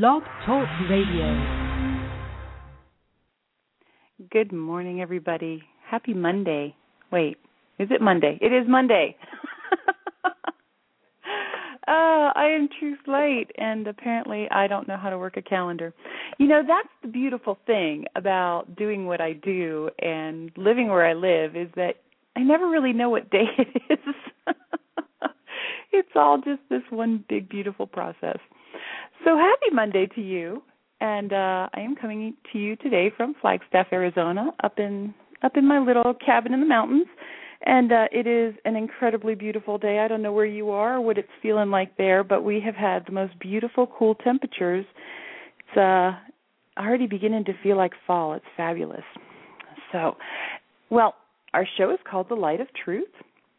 Blog Talk Radio. Good morning, everybody. Happy Monday. Wait, is it Monday? It is Monday. uh, I am Truth Light, and apparently I don't know how to work a calendar. You know, that's the beautiful thing about doing what I do and living where I live is that I never really know what day it is. it's all just this one big, beautiful process. So happy Monday to you and uh, I am coming to you today from Flagstaff, Arizona, up in up in my little cabin in the mountains. And uh, it is an incredibly beautiful day. I don't know where you are or what it's feeling like there, but we have had the most beautiful, cool temperatures. It's uh, already beginning to feel like fall. It's fabulous. So, well, our show is called The Light of Truth,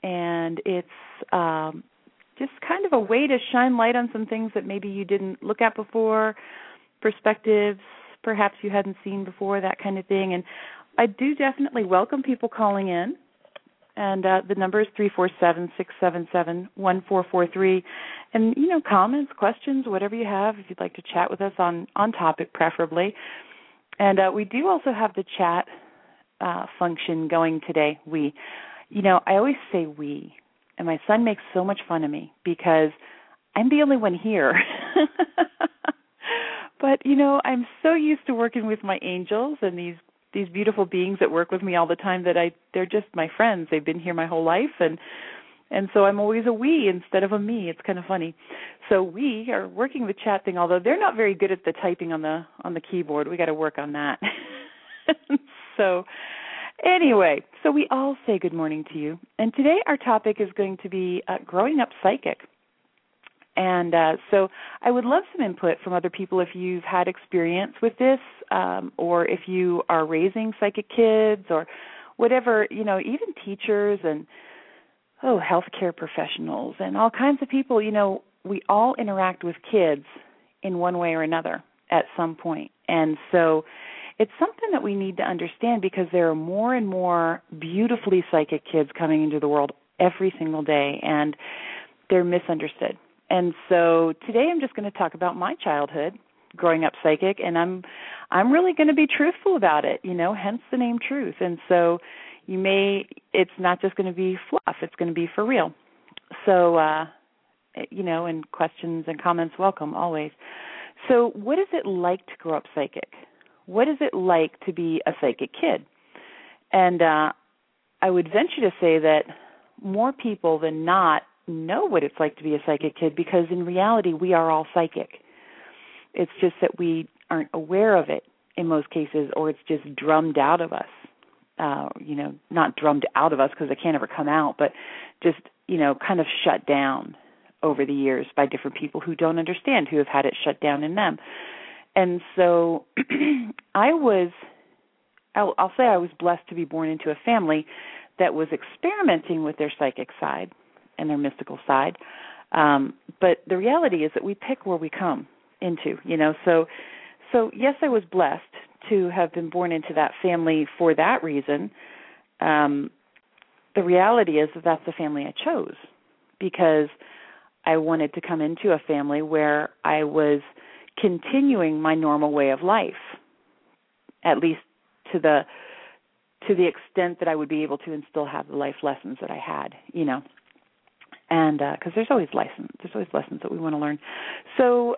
and it's um, just kind of a way to shine light on some things that maybe you didn't look at before perspectives perhaps you hadn't seen before, that kind of thing. And I do definitely welcome people calling in. And uh, the number is three four seven six seven seven one four four three, and you know comments, questions, whatever you have. If you'd like to chat with us on on topic, preferably. And uh, we do also have the chat uh, function going today. We, you know, I always say we, and my son makes so much fun of me because I'm the only one here. but you know i'm so used to working with my angels and these these beautiful beings that work with me all the time that i they're just my friends. They've been here my whole life. And and so i'm always a we instead of a me. It's kind of funny. So we are working the chat thing although they're not very good at the typing on the on the keyboard. We got to work on that. So anyway so we all say good morning to you and today our topic is going to be uh, growing up psychic and uh, so I would love some input from other people if you've had experience with this, um, or if you are raising psychic kids, or whatever, you know, even teachers and oh, healthcare professionals and all kinds of people. You know, we all interact with kids in one way or another at some point, and so it's something that we need to understand because there are more and more beautifully psychic kids coming into the world every single day, and they're misunderstood and so today I'm just going to talk about my childhood growing up psychic and I'm I'm really going to be truthful about it, you know, hence the name truth. And so you may it's not just going to be fluff, it's going to be for real. So uh you know, and questions and comments welcome always. So what is it like to grow up psychic? What is it like to be a psychic kid? And uh I would venture to say that more people than not know what it's like to be a psychic kid because in reality we are all psychic. It's just that we aren't aware of it in most cases or it's just drummed out of us. Uh, you know, not drummed out of us because it can't ever come out, but just, you know, kind of shut down over the years by different people who don't understand, who have had it shut down in them. And so I was I'll, I'll say I was blessed to be born into a family that was experimenting with their psychic side and their mystical side. Um, but the reality is that we pick where we come into, you know. So, so yes, I was blessed to have been born into that family for that reason. Um, the reality is that that's the family I chose because I wanted to come into a family where I was continuing my normal way of life, at least to the to the extent that I would be able to and still have the life lessons that I had, you know and because uh, there's always lessons, there's always lessons that we want to learn. So,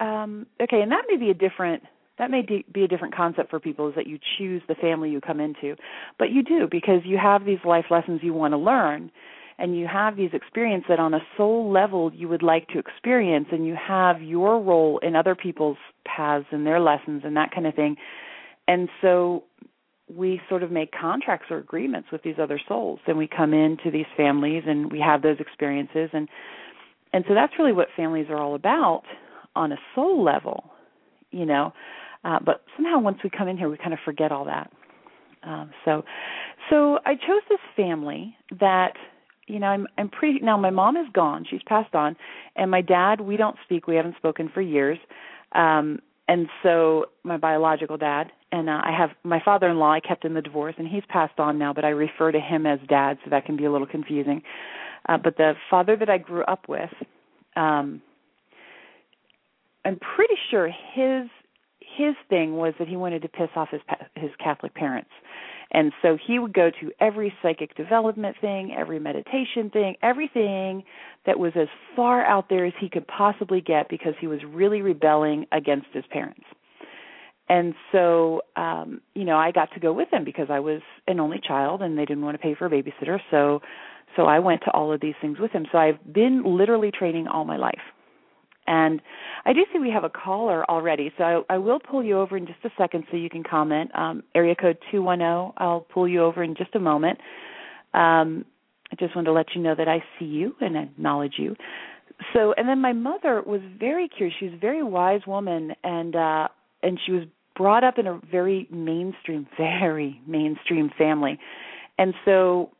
um, okay, and that may be a different that may be a different concept for people is that you choose the family you come into, but you do because you have these life lessons you want to learn, and you have these experiences that on a soul level you would like to experience, and you have your role in other people's paths and their lessons and that kind of thing. And so we sort of make contracts or agreements with these other souls and we come into these families and we have those experiences. And and so that's really what families are all about on a soul level you know. Uh, but somehow once we come in here we kind of forget all that. Um, so so i chose this family that you know i'm i'm pretty now my mom is gone she's passed on and my dad we don't speak we haven't spoken for years um and so my biological dad and uh, I have my father-in-law. I kept in the divorce, and he's passed on now, but I refer to him as dad, so that can be a little confusing. Uh, but the father that I grew up with, um, I'm pretty sure his his thing was that he wanted to piss off his his Catholic parents. And so he would go to every psychic development thing, every meditation thing, everything that was as far out there as he could possibly get because he was really rebelling against his parents. And so, um, you know, I got to go with him because I was an only child and they didn't want to pay for a babysitter. So, so I went to all of these things with him. So I've been literally training all my life. And I do see we have a caller already, so I, I will pull you over in just a second so you can comment. Um, area code 210, I'll pull you over in just a moment. Um, I just wanted to let you know that I see you and acknowledge you. So, and then my mother was very curious. She was a very wise woman, and uh, and she was brought up in a very mainstream, very mainstream family, and so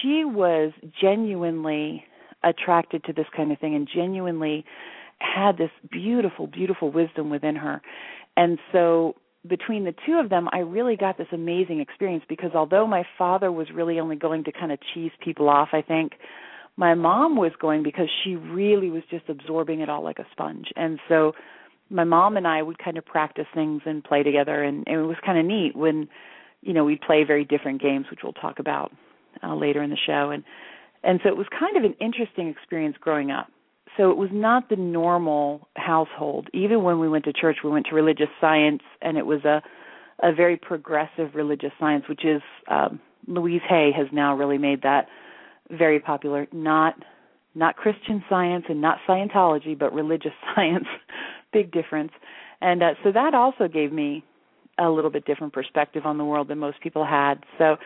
she was genuinely attracted to this kind of thing and genuinely had this beautiful, beautiful wisdom within her. And so between the two of them, I really got this amazing experience because although my father was really only going to kind of cheese people off, I think my mom was going because she really was just absorbing it all like a sponge. And so my mom and I would kind of practice things and play together and, it was kind of neat when you know we'd play very different games which we'll talk about uh, later in the show and and so it was kind of an interesting experience growing up so it was not the normal household. Even when we went to church, we went to religious science, and it was a a very progressive religious science, which is um, Louise Hay has now really made that very popular. Not not Christian science and not Scientology, but religious science. Big difference. And uh, so that also gave me a little bit different perspective on the world than most people had. So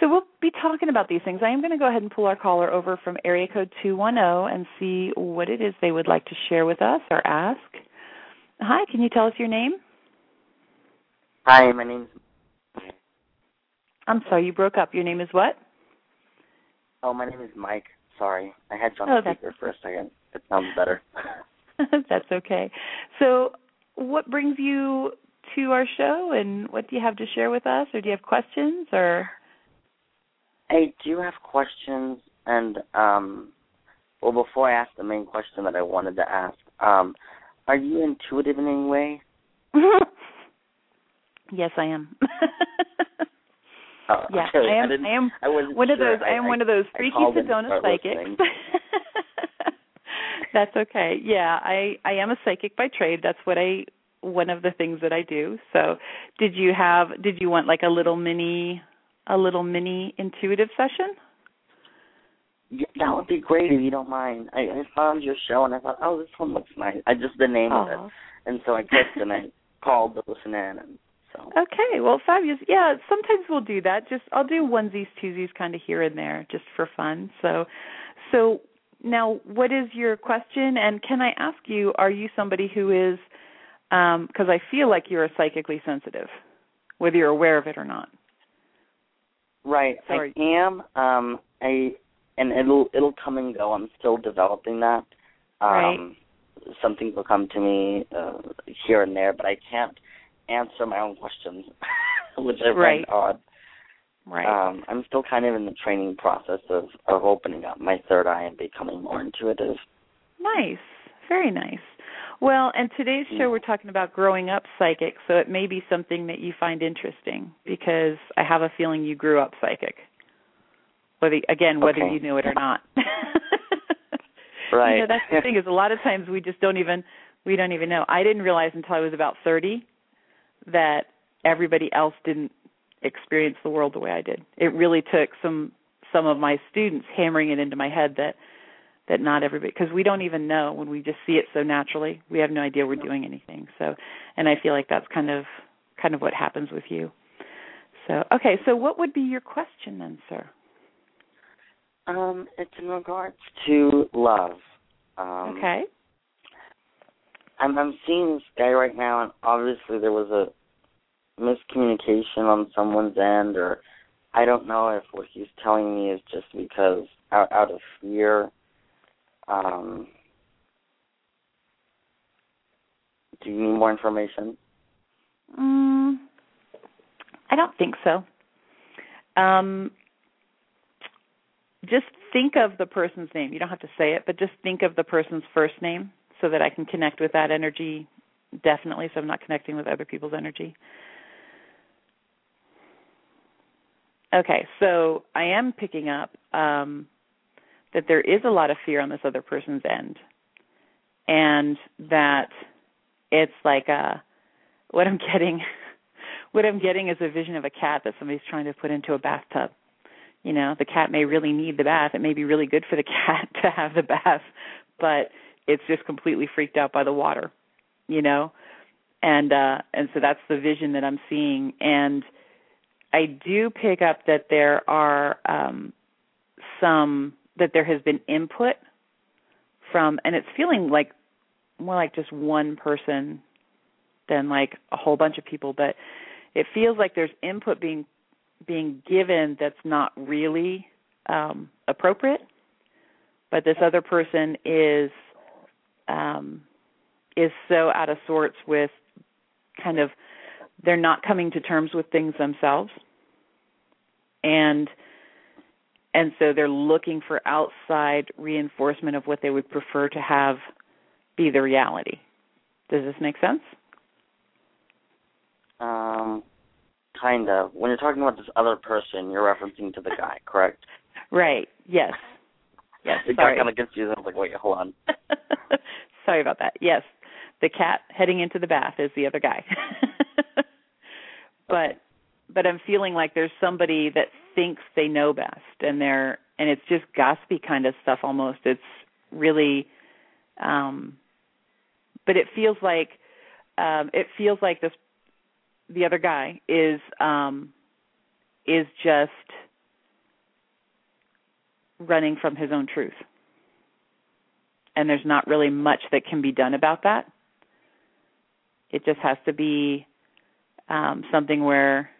so we'll be talking about these things. I am going to go ahead and pull our caller over from area code 210 and see what it is they would like to share with us or ask. Hi, can you tell us your name? Hi, my name's I'm sorry, you broke up. Your name is what? Oh, my name is Mike. Sorry. I had John on oh, speaker for a second. It sounds better. that's okay. So, what brings you to our show, and what do you have to share with us, or do you have questions, or? I do have questions, and um, well, before I ask the main question that I wanted to ask, um, are you intuitive in any way? yes, I am. uh, yeah, okay. I am. I, I am I one sure. of those. I, I am one of those freaky Sedona psychics. That's okay. Yeah, I I am a psychic by trade. That's what I one of the things that I do. So, did you have did you want like a little mini a little mini intuitive session? Yeah, that would be great if you don't mind. I, I found your show and I thought, oh, this one looks nice. I just the name Aww. of it, and so I clicked and I called to listen in, and so. Okay, well, fabulous. Yeah, sometimes we'll do that. Just I'll do onesies, twosies, kind of here and there, just for fun. So, so now, what is your question? And can I ask you, are you somebody who is because um, I feel like you're psychically sensitive, whether you're aware of it or not. Right, Sorry. I am. Um, I and it'll it'll come and go. I'm still developing that. Um, right. Some things will come to me uh, here and there, but I can't answer my own questions, which I find right. odd. Right. Um, I'm still kind of in the training process of of opening up my third eye and becoming more intuitive. Nice, very nice. Well, and today's show mm. we're talking about growing up psychic, so it may be something that you find interesting because I have a feeling you grew up psychic. Whether again, whether okay. you knew it or not. right. You know, that's the thing is a lot of times we just don't even we don't even know. I didn't realize until I was about 30 that everybody else didn't experience the world the way I did. It really took some some of my students hammering it into my head that that not everybody because we don't even know when we just see it so naturally. We have no idea we're doing anything. So and i feel like that's kind of kind of what happens with you. So okay so what would be your question then sir? Um it's in regards to love. Um okay. I'm i'm seeing this guy right now and obviously there was a miscommunication on someone's end or i don't know if what he's telling me is just because out out of fear um, do you need more information? Mm, I don't think so. Um, just think of the person's name. You don't have to say it, but just think of the person's first name so that I can connect with that energy definitely. So I'm not connecting with other people's energy. Okay, so I am picking up um, that there is a lot of fear on this other person's end, and that it's like a what I'm getting. What I'm getting is a vision of a cat that somebody's trying to put into a bathtub. You know, the cat may really need the bath. It may be really good for the cat to have the bath, but it's just completely freaked out by the water. You know, and uh and so that's the vision that I'm seeing and I do pick up that there are um, some that there has been input from, and it's feeling like more like just one person than like a whole bunch of people, but it feels like there's input being being given that's not really um, appropriate. But this other person is um, is so out of sorts with kind of they're not coming to terms with things themselves and and so they're looking for outside reinforcement of what they would prefer to have be the reality. Does this make sense? Um kind of. When you're talking about this other person you're referencing to the guy correct? Right. Yes. Yes it sorry. got kind of gets confused i was like wait hold on. Sorry about that. Yes. The cat heading into the bath is the other guy. But but I'm feeling like there's somebody that thinks they know best and they're and it's just gossipy kind of stuff almost. It's really um but it feels like um it feels like this the other guy is um is just running from his own truth. And there's not really much that can be done about that. It just has to be um, something where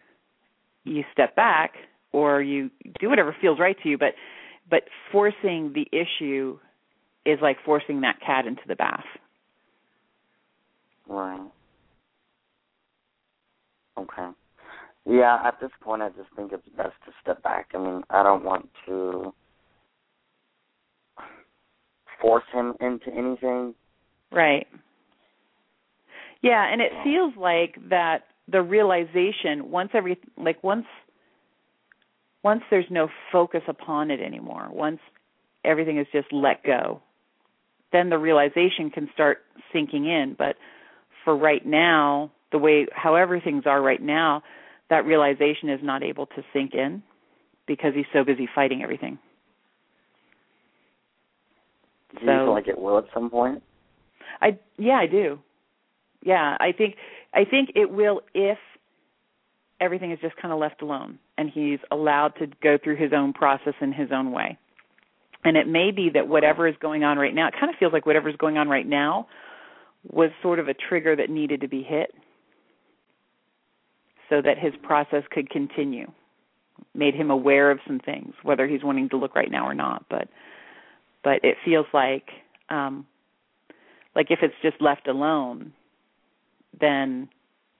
you step back or you do whatever feels right to you but but forcing the issue is like forcing that cat into the bath. Right. Okay. Yeah at this point i just think it's best to step back. I mean i don't want to force him into anything. Right. Yeah and it feels like that the realization once every like once once there's no focus upon it anymore once everything is just let go then the realization can start sinking in. But for right now the way however things are right now that realization is not able to sink in because he's so busy fighting everything. Do you so, feel like it will at some point? I yeah i do. Yeah i think I think it will if everything is just kind of left alone and he's allowed to go through his own process in his own way. And it may be that whatever is going on right now, it kind of feels like whatever is going on right now was sort of a trigger that needed to be hit so that his process could continue. Made him aware of some things, whether he's wanting to look right now or not. But but it feels like um like if it's just left alone, then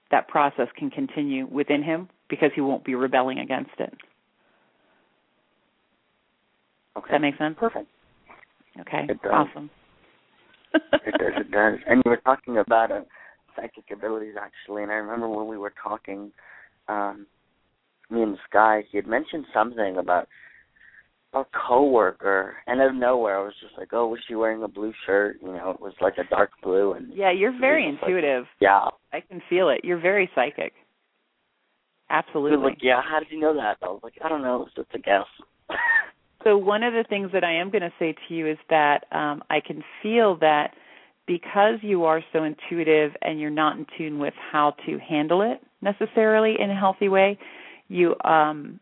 that process can continue within him because he won't be rebelling against it. Okay. Does that make sense? Perfect. Okay. It does. Awesome. it does. It does. And you were talking about uh, psychic abilities actually, and I remember when we were talking, um, me and Sky, he had mentioned something about a coworker, and out of nowhere, I was just like, "Oh, was she wearing a blue shirt?" You know, it was like a dark blue, and yeah, you're very intuitive. Like, yeah, I can feel it. You're very psychic. Absolutely. like, yeah, how did you know that? I was like, I don't know, it's just a guess. so one of the things that I am going to say to you is that um, I can feel that because you are so intuitive and you're not in tune with how to handle it necessarily in a healthy way, you um,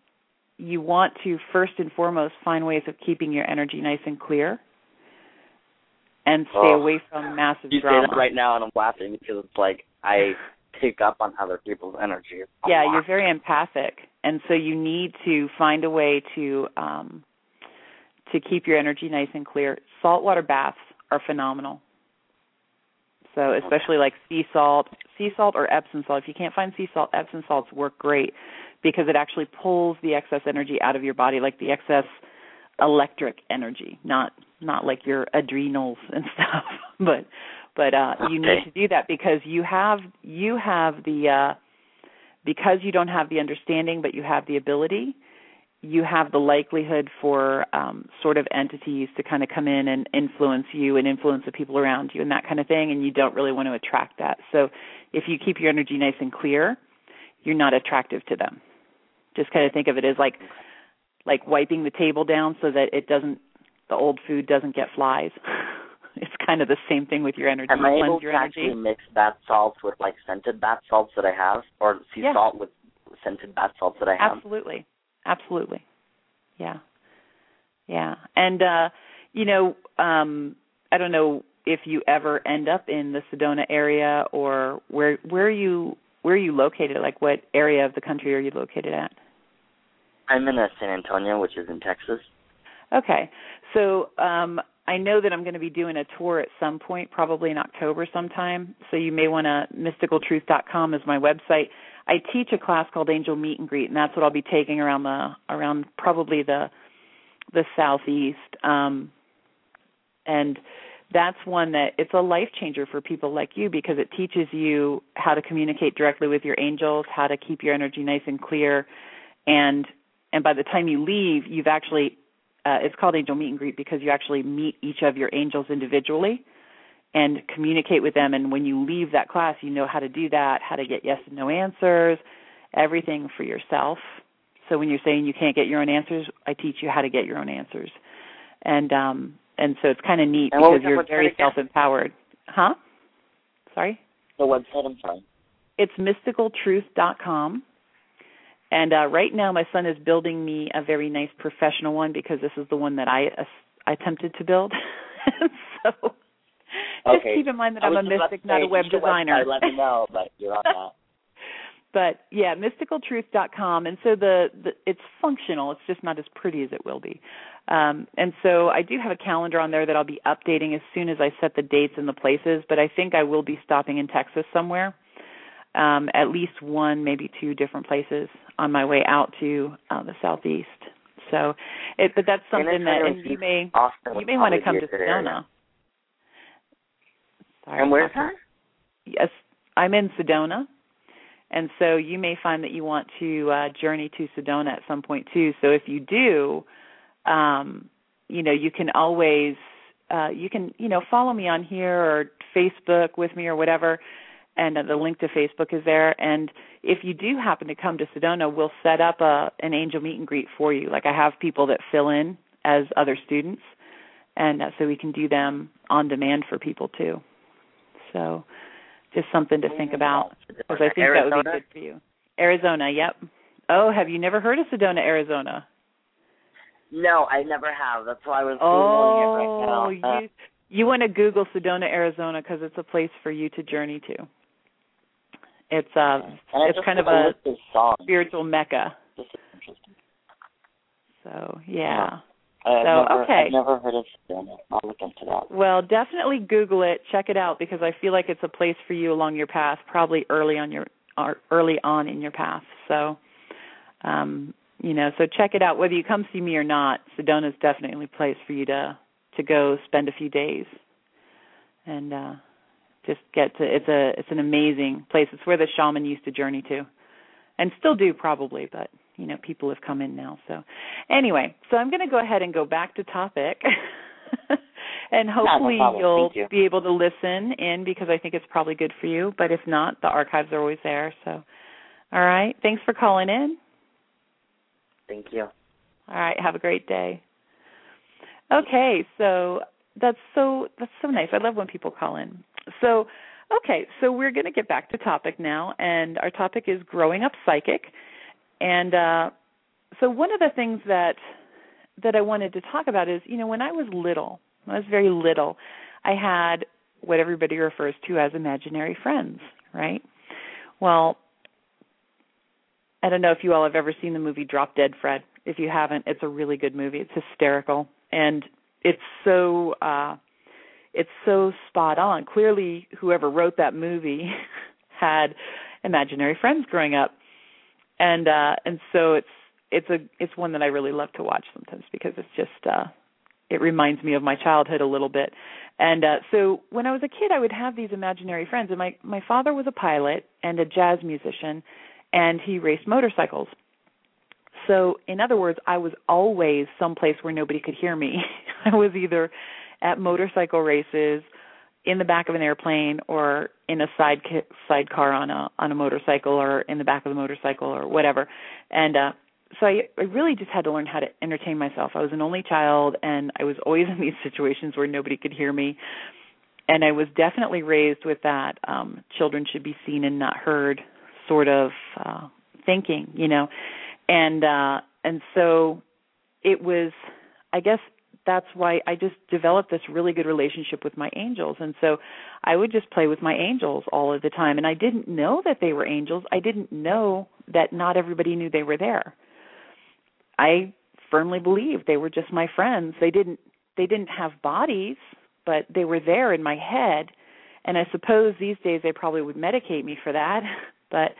you want to first and foremost find ways of keeping your energy nice and clear and stay oh, away from massive you drama. say that right now and I'm laughing because it's like I pick up on other people's energy. Yeah, you're very empathic and so you need to find a way to um to keep your energy nice and clear. Saltwater baths are phenomenal. So especially like sea salt, sea salt or Epsom salt. If you can't find sea salt, Epsom salts work great because it actually pulls the excess energy out of your body, like the excess electric energy, not not like your adrenals and stuff, but but uh you need to do that because you have you have the uh because you don't have the understanding but you have the ability you have the likelihood for um sort of entities to kind of come in and influence you and influence the people around you and that kind of thing and you don't really want to attract that. So if you keep your energy nice and clear you're not attractive to them. Just kind of think of it as like like wiping the table down so that it doesn't the old food doesn't get flies it's kind of the same thing with your energy Am I able to energy actually mix bath salts with like scented bath salts that I have, or sea Yeah. salt with scented bath salts that I have? Absolutely. Absolutely. Yeah. Yeah. And uh you know, um I don't know if you ever end up in the Sedona area or where where are you where are you located? Like what area of the country are you located at? I'm in uh, San Antonio, which is in Texas. Okay. So um I know that I'm going to be doing a tour at some point, probably in October sometime. So you may want to mysticaltruth.com is my website. I teach a class called Angel Meet and Greet, and that's what I'll be taking around the around probably the the southeast. Um, and that's one that it's a life changer for people like you because it teaches you how to communicate directly with your angels, how to keep your energy nice and clear, and and by the time you leave, you've actually uh, it's called angel meet and greet because you actually meet each of your angels individually and communicate with them. And when you leave that class you know how to do that how to get yes and no answers everything for yourself. So when you're saying you can't get your own answers i teach you how to get your own answers. And um and so it's kind of neat And because you're very self empowered huh? Sorry? The website, I'm sorry. it's mysticaltruth.com. And uh, right now, my son is building me a very nice professional one because this is the one that I uh, I attempted to build. so just Okay. keep in mind that I'm a just mystic, not a web designer. Let me know, but you're on that. but yeah, mysticaltruth.com, and so the, the it's functional. It's just not as pretty as it will be. Um, and so I do have a calendar on there that I'll be updating as soon as I set the dates and the places. But I think I will be stopping in Texas somewhere, um, at least one, maybe two different places on my way out to uh, the southeast. So, it, but that's something that, and you may you may want to come to a good area. Sedona. Sorry, And where's that? Yes, I'm in Sedona, and so you may find that you want to uh, journey to Sedona at some point too. So if you do, um, you know, you can always uh, you can you know follow me on here or Facebook with me or whatever, and uh, the link to Facebook is there. And if you do happen to come to Sedona, we'll set up a an angel meet and greet for you. Like I have people that fill in as other students, and uh, so we can do them on demand for people too. So just something to think about because I think that would be Arizona? good for you. Arizona, yep. Oh, have you never heard of Sedona, Arizona? No, I never have. That's why I was Oh, googling it right now. Uh, you you want to Google Sedona, Arizona because it's a place for you to journey to. It's uh, and it's kind of a spiritual mecca. Is. So yeah. I've So, never, okay. I've never heard of Sedona. I'll look into that. Well, definitely Google it, check it out because I feel like it's a place for you along your path, probably early on your early on in your path. So, um, you know, so check it out. Whether you come see me or not, Sedona's definitely a place for you to to go spend a few days and uh just get to. It's a it's an amazing place. It's where the shaman used to journey to, and still do probably, but you know people have come in now. So anyway, so I'm going to go ahead and go back to topic. and hopefully problem. you'll you. be able to listen in because I think it's probably good for you. But if not, the archives are always there. So, all right. Thanks for calling in. Thank you. All right. Have a great day. Okay. So that's so that's so nice. I love when people call in. So, okay. So we're going to get back to topic now, and our topic is growing up psychic. And uh, so one of the things that that I wanted to talk about is, you know, when I was little, when I was very little, I had what everybody refers to as imaginary friends, right? Well, I don't know if you all have ever seen the movie Drop Dead Fred. If you haven't, it's a really good movie. It's hysterical and it's so uh it's so spot on. Clearly whoever wrote that movie had imaginary friends growing up. And uh and so it's it's a it's one that I really love to watch sometimes because it's just uh it reminds me of my childhood a little bit. And uh so when I was a kid I would have these imaginary friends and my my father was a pilot and a jazz musician and he raced motorcycles. So in other words, I was always someplace where nobody could hear me. I was either at motorcycle races, in the back of an airplane or in a side sidecar on a on a motorcycle or in the back of the motorcycle or whatever. And uh so I, I really just had to learn how to entertain myself. I was an only child, and I was always in these situations where nobody could hear me. And I was definitely raised with that um, children should be seen and not heard sort of uh, thinking, you know. And uh, and so it was, I guess that's why I just developed this really good relationship with my angels. And so I would just play with my angels all of the time. And I didn't know that they were angels. I didn't know that not everybody knew they were there. I firmly believe they were just my friends. They didn't they didn't have bodies, but they were there in my head. And I suppose these days they probably would medicate me for that. but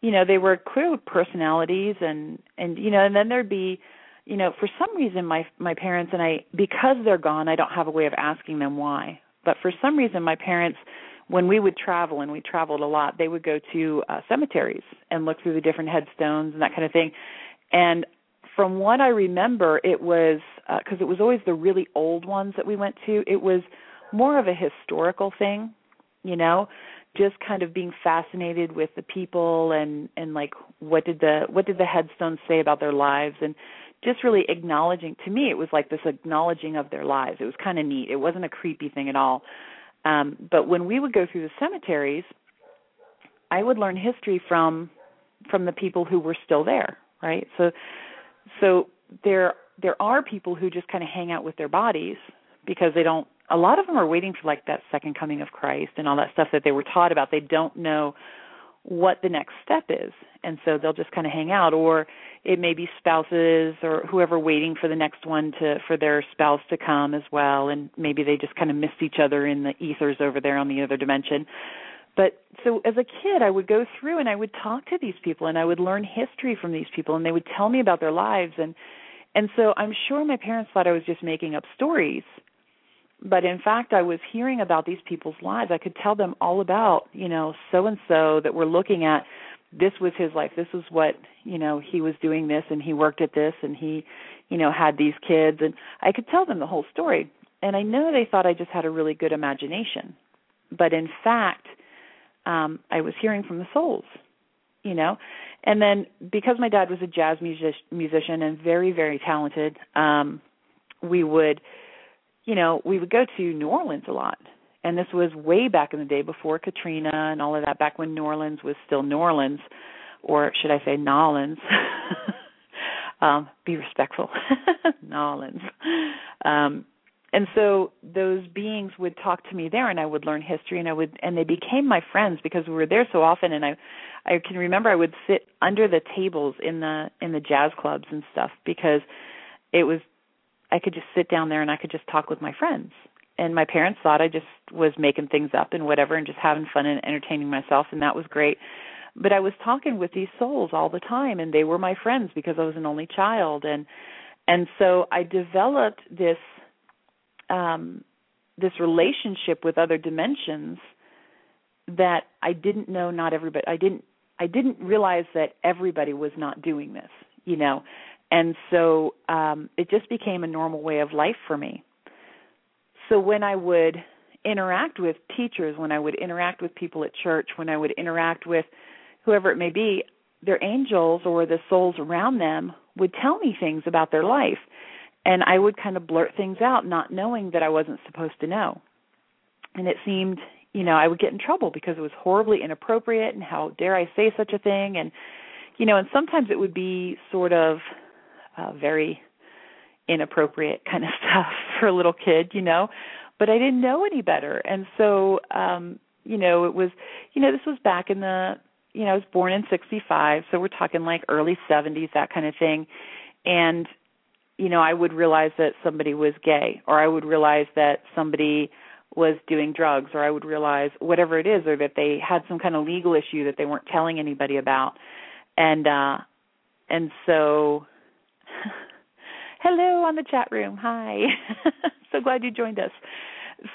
you know, they were clear personalities and and you know, and then there'd be you know, for some reason my my parents and I because they're gone, I don't have a way of asking them why. But for some reason my parents when we would travel and we traveled a lot, they would go to uh, cemeteries and look through the different headstones and that kind of thing. And from what I remember, it was because uh, it was always the really old ones that we went to. It was more of a historical thing, you know, just kind of being fascinated with the people and and like what did the what did the headstones say about their lives and just really acknowledging to me it was like this acknowledging of their lives. It was kind of neat. It wasn't a creepy thing at all. Um but when we would go through the cemeteries i would learn history from from the people who were still there right? So so there there are people who just kind of hang out with their bodies because they don't a lot of them are waiting for like that second coming of Christ and all that stuff that they were taught about. They don't know what the next step is. And so they'll just kind of hang out or it may be spouses or whoever waiting for the next one to for their spouse to come as well and maybe they just kind of miss each other in the ethers over there on the other dimension. But so as a kid i would go through and i would talk to these people and i would learn history from these people and they would tell me about their lives. And and so i'm sure my parents thought i was just making up stories but in fact i was hearing about these people's lives. I could tell them all about you know so and so that we're looking at this was his life. This was what you know he was doing this and he worked at this and he you know had these kids. And i could tell them the whole story. And i know they thought i just had a really good imagination. But in fact um I was hearing from the souls, you know. And then because my dad was a jazz music- musician and very very talented, um we would you know, we would go to New Orleans a lot. And this was way back in the day before Katrina and all of that back when New Orleans was still New Orleans or should I say N'awlins. um be respectful. N'awlins. Um and so those beings would talk to me there and i would learn history and i would and they became my friends because we were there so often and i i can remember i would sit under the tables in the in the jazz clubs and stuff because it was i could just sit down there and i could just talk with my friends. And my parents thought i just was making things up and whatever and just having fun and entertaining myself and that was great. But i was talking with these souls all the time and they were my friends because i was an only child. And and so i developed this um, this relationship with other dimensions that I didn't know not everybody I didn't I didn't realize that everybody was not doing this, you know. And so um it just became a normal way of life for me. So when I would interact with teachers, when I would interact with people at church, when I would interact with whoever it may be, their angels or the souls around them would tell me things about their life and I would kind of blurt things out not knowing that I wasn't supposed to know. And it seemed, you know, I would get in trouble because it was horribly inappropriate and how dare I say such a thing and you know, and sometimes it would be sort of uh very inappropriate kind of stuff for a little kid, you know, but I didn't know any better. And so um you know, it was you know, this was back in the you know, I was born in 65, so we're talking like early 70s that kind of thing. And you know, I would realize that somebody was gay, or I would realize that somebody was doing drugs, or I would realize whatever it is, or that they had some kind of legal issue that they weren't telling anybody about, and uh, and so Hello on the chat room. Hi. so glad you joined us.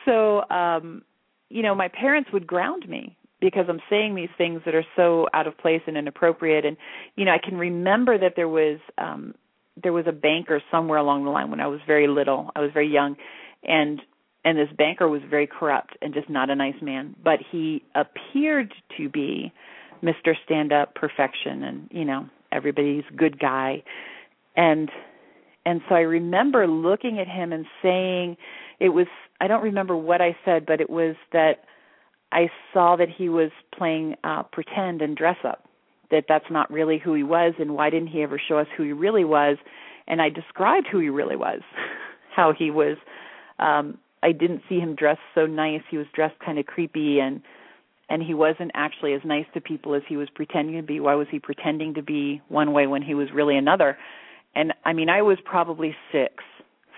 So, um, you know, my parents would ground me because I'm saying these things that are so out of place and inappropriate. And you know, I can remember that there was um, there was a banker somewhere along the line when I was very little. I was very young, and and this banker was very corrupt and just not a nice man. But he appeared to be Mr. Stand Up Perfection, and you know, everybody's good guy. And and so I remember looking at him and saying, it was I don't remember what I said, but it was that I saw that he was playing uh pretend and dress up. That that's not really who he was and why didn't he ever show us who he really was? And I described who he really was. How he was um I didn't see him dressed so nice. He was dressed kind of creepy and and he wasn't actually as nice to people as he was pretending to be. Why was he pretending to be one way when he was really another? And I mean, I was probably 6,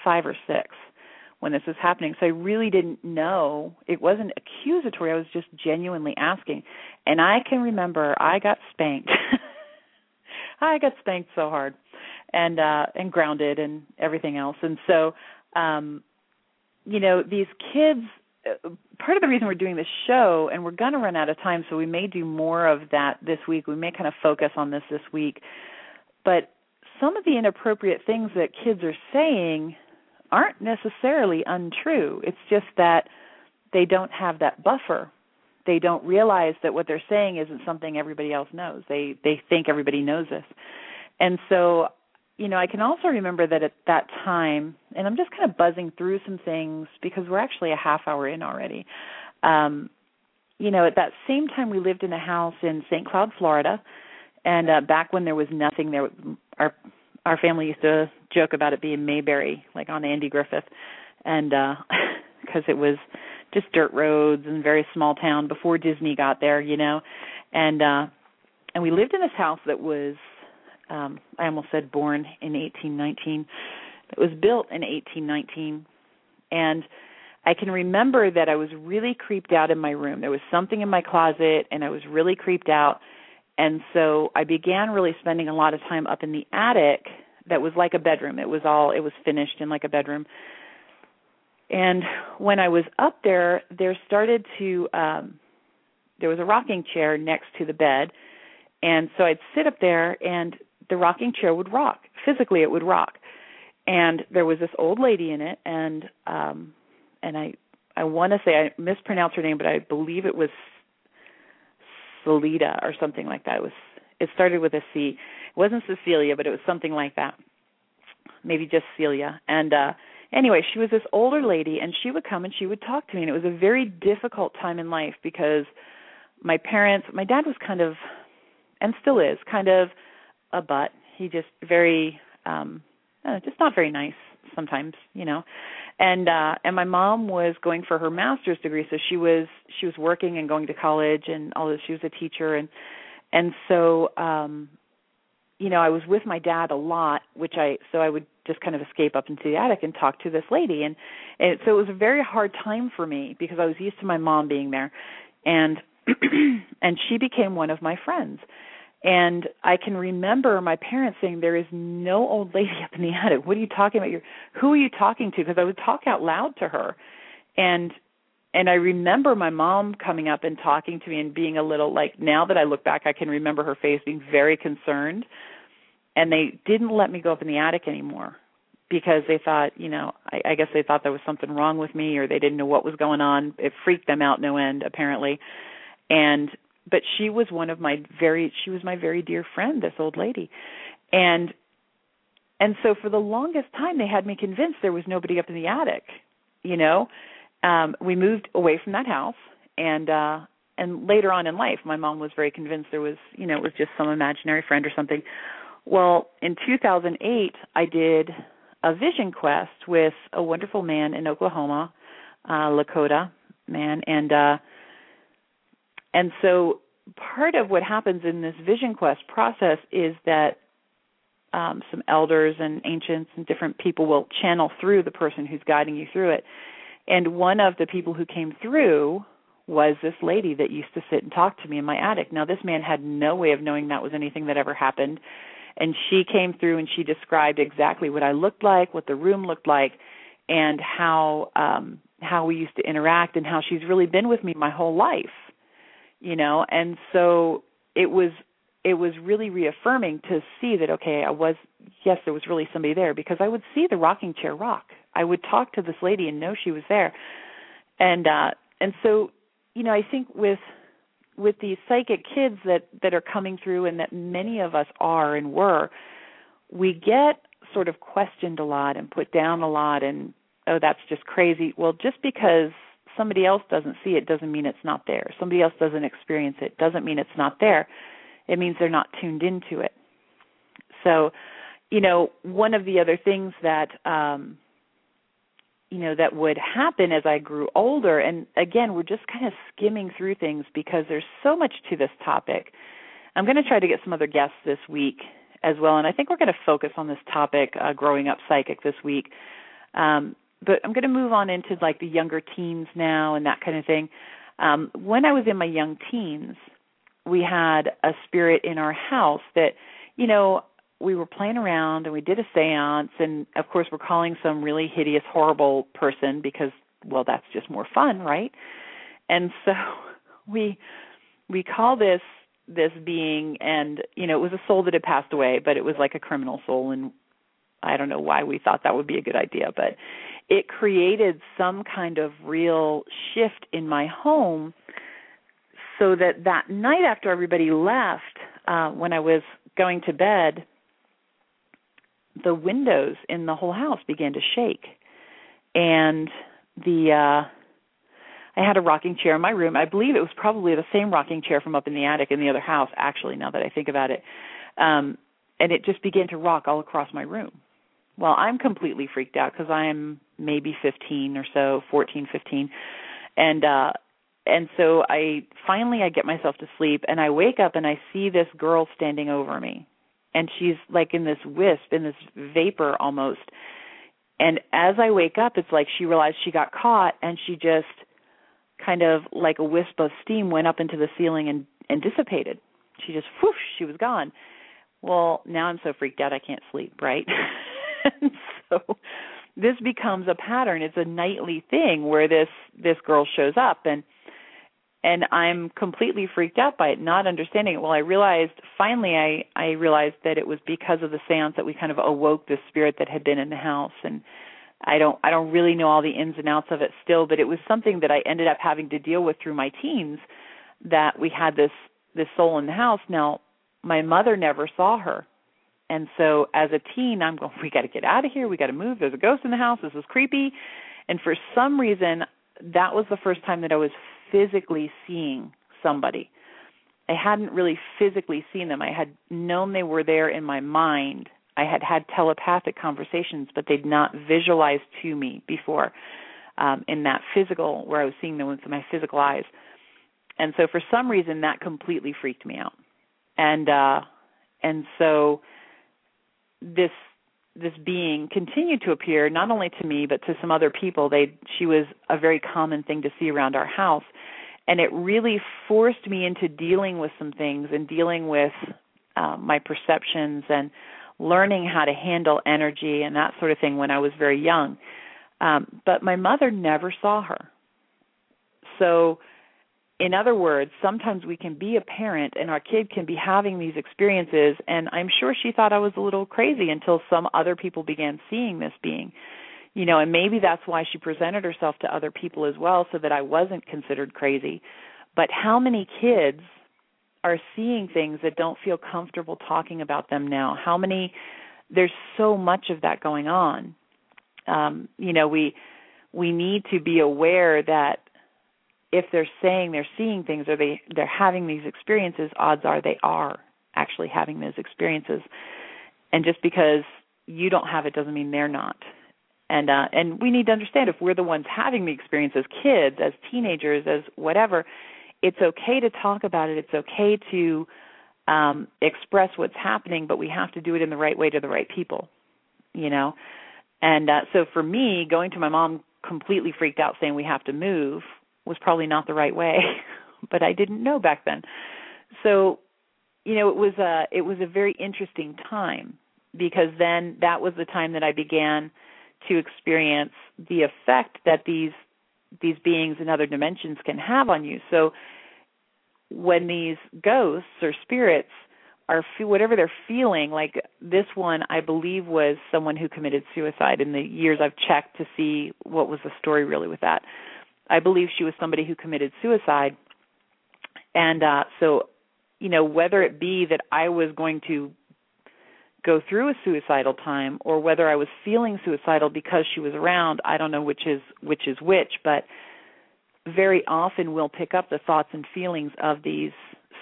5 or 6 when this was happening. So I really didn't know. It wasn't accusatory. I was just genuinely asking. And I can remember I got spanked. I got spanked so hard and uh and grounded and everything else. And so um you know, these kids uh, part of the reason we're doing this show and we're going to run out of time so we may do more of that this week. We may kind of focus on this this week. But some of the inappropriate things that kids are saying aren't necessarily untrue. It's just that they don't have that buffer. They don't realize that what they're saying isn't something everybody else knows. They they think everybody knows this. And so, you know, I can also remember that at that time, and I'm just kind of buzzing through some things because we're actually a half hour in already. Um, you know, at that same time we lived in a house in St. Cloud, Florida, and uh back when there was nothing there our our family used to joke about it being Mayberry, like on Andy Griffith, and uh because it was just dirt roads and very small town before Disney got there, you know. And uh and we lived in this house that was um I almost said born in 1819. It was built in 1819 and I can remember that I was really creeped out in my room. There was something in my closet and I was really creeped out and so I began really spending a lot of time up in the attic that was like a bedroom. It was all it was finished in like a bedroom. And when I was up there, there started to um there was a rocking chair next to the bed. And so I'd sit up there and the rocking chair would rock. Physically it would rock. And there was this old lady in it and um and I I want to say I mispronounced her name, but I believe it was Salida or something like that. It was it started with a C. It wasn't Cecilia, but it was something like that. Maybe just Celia. And uh anyway, she was this older lady and she would come and she would talk to me and it was a very difficult time in life because my parents my dad was kind of and still is kind of a butt. He just very um uh, just not very nice sometimes, you know and uh and my mom was going for her master's degree so she was she was working and going to college and all this she was a teacher. And and so um you know i was with my dad a lot which i so i would just kind of escape up into the attic and talk to this lady. And and so it was a very hard time for me because i was used to my mom being there. And and she became one of my friends and I can remember my parents saying, "There is no old lady up in the attic. What are you talking about? You're, who are you talking to?" Because I would talk out loud to her, and and I remember my mom coming up and talking to me and being a little like. Now that I look back, I can remember her face being very concerned, and they didn't let me go up in the attic anymore because they thought, you know, I, I guess they thought there was something wrong with me or they didn't know what was going on. It freaked them out no end, apparently, and but she was one of my very she was my very dear friend this old lady. And and so for the longest time they had me convinced there was nobody up in the attic you know? Um we moved away from that house and uh and later on in life my mom was very convinced there was you know it was just some imaginary friend or something. Well in 2008 i did a vision quest with a wonderful man in oklahoma uh lakota man. And uh and so part of what happens in this vision quest process is that um, some elders and ancients and different people will channel through the person who's guiding you through it. And one of the people who came through was this lady that used to sit and talk to me in my attic. Now, this man had no way of knowing that was anything that ever happened. and she came through and she described exactly what I looked like, what the room looked like, and how um how we used to interact and how she's really been with me my whole life. You know, and so it was it was really reaffirming to see that okay, I was yes, there was really somebody there because I would see the rocking chair rock. I would talk to this lady and know she was there. And uh and so, you know, I think with with these psychic kids that that are coming through and that many of us are and were we get sort of questioned a lot and put down a lot and oh that's just crazy well just because somebody else doesn't see it doesn't mean it's not there somebody else doesn't experience it doesn't mean it's not there it means they're not tuned into it so you know one of the other things that um you know that would happen as I grew older and again we're just kind of skimming through things because there's so much to this topic. I'm going to try to get some other guests this week as well and I think we're going to focus on this topic uh, growing up psychic this week. Um, but I'm going to move on into like the younger teens now and that kind of thing. Um, when I was in my young teens, we had a spirit in our house that you know we were playing around and we did a séance and of course we're calling some really hideous horrible person because well that's just more fun right and so we we call this this being and you know it was a soul that had passed away but it was like a criminal soul and i don't know why we thought that would be a good idea but it created some kind of real shift in my home so that that night after everybody left uh when i was going to bed the windows in the whole house began to shake and the uh I had a rocking chair in my room. I believe it was probably the same rocking chair from up in the attic in the other house actually now that I think about it. Um and it just began to rock all across my room. Well, I'm completely freaked out cuz I'm maybe 15 or so, 14, 15. And uh and so I finally I get myself to sleep and I wake up and I see this girl standing over me. And she's like in this wisp in this vapor almost. And as i wake up it's like she realized she got caught and she just kind of like a wisp of steam went up into the ceiling and and dissipated. She just whoosh she was gone. Well now i'm so freaked out i can't sleep right? So this becomes a pattern it's a nightly thing where this this girl shows up and and I'm completely freaked out by it, not understanding it. Well, I realized finally, I I realized that it was because of the séance that we kind of awoke the spirit that had been in the house, and I don't I don't really know all the ins and outs of it still, but it was something that I ended up having to deal with through my teens. That we had this this soul in the house. Now, my mother never saw her, and so as a teen, I'm going, we got to get out of here. We got to move. There's a ghost in the house. This is creepy. And for some reason, that was the first time that I was physically seeing somebody. I hadn't really physically seen them. I had known they were there in my mind. I had had telepathic conversations, but they'd not visualized to me before um, in that physical, where I was seeing them with my physical eyes. And so, for some reason, that completely freaked me out. And uh, and so, this this being continued to appear not only to me but to some other people they she was a very common thing to see around our house and it really forced me into dealing with some things and dealing with uh, my perceptions and learning how to handle energy and that sort of thing when I was very young. Um, but my mother never saw her. So in other words, sometimes we can be a parent and our kid can be having these experiences, and I'm sure she thought I was a little crazy until some other people began seeing this being. You know, and maybe that's why she presented herself to other people as well, so that I wasn't considered crazy. But how many kids are seeing things that don't feel comfortable talking about them now? How many? There's so much of that going on. Um, you know, we we need to be aware that if they're saying they're seeing things or they they're having these experiences odds are they are actually having those experiences. And just because you don't have it doesn't mean they're not. And uh and we need to understand if we're the ones having the experience as kids as teenagers as whatever it's okay to talk about it. It's okay to um express what's happening but we have to do it in the right way to the right people you know? And uh so for me going to my mom completely freaked out saying we have to move was probably not the right way, but I didn't know back then. So, you know, it was a it was a very interesting time because then that was the time that I began to experience the effect that these these beings in other dimensions can have on you. So when these ghosts or spirits are whatever they're feeling like this one i believe was someone who committed suicide in the years i've checked to see what was the story really with that i believe she was somebody who committed suicide and uh so you know whether it be that i was going to go through a suicidal time or whether i was feeling suicidal because she was around i don't know which is which is which but very often we'll pick up the thoughts and feelings of these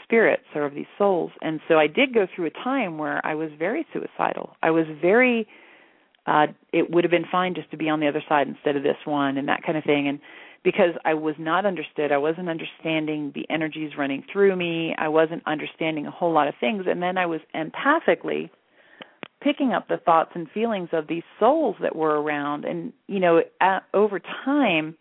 spirits or of these souls. And so I did go through a time where I was very suicidal. I was very uh it would have been fine just to be on the other side instead of this one and that kind of thing and because I was not understood, I wasn't understanding the energies running through me, I wasn't understanding a whole lot of things. And then I was empathically picking up the thoughts and feelings of these souls that were around. And you know at, over time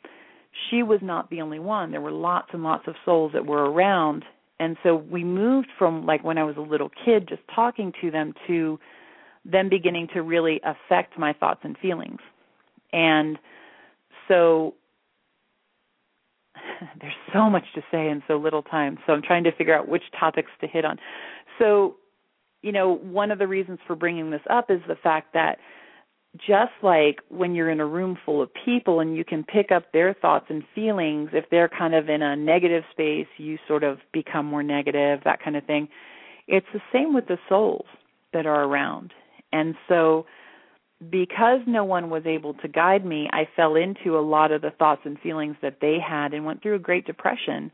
she was not the only one. There were lots and lots of souls that were around. And so we moved from like when I was a little kid just talking to them to them beginning to really affect my thoughts and feelings. And so there's so much to say in so little time. So I'm trying to figure out which topics to hit on. So, you know, one of the reasons for bringing this up is the fact that just like when you're in a room full of people and you can pick up their thoughts and feelings, if they're kind of in a negative space, you sort of become more negative, that kind of thing. It's the same with the souls that are around. And so, because no one was able to guide me, I fell into a lot of the thoughts and feelings that they had and went through a great depression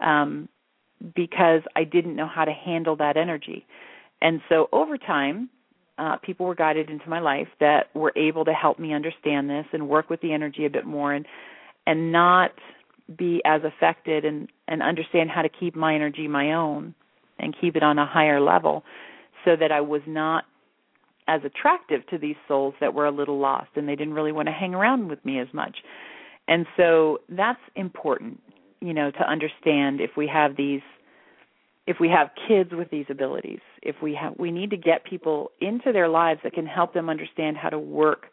um, because I didn't know how to handle that energy. And so, over time, uh, people were guided into my life that were able to help me understand this and work with the energy a bit more and and not be as affected and and understand how to keep my energy my own and keep it on a higher level so that I was not as attractive to these souls that were a little lost and they didn't really want to hang around with me as much. And so that's important, you know, to understand if we have these if we have kids with these abilities, if we have we need to get people into their lives that can help them understand how to work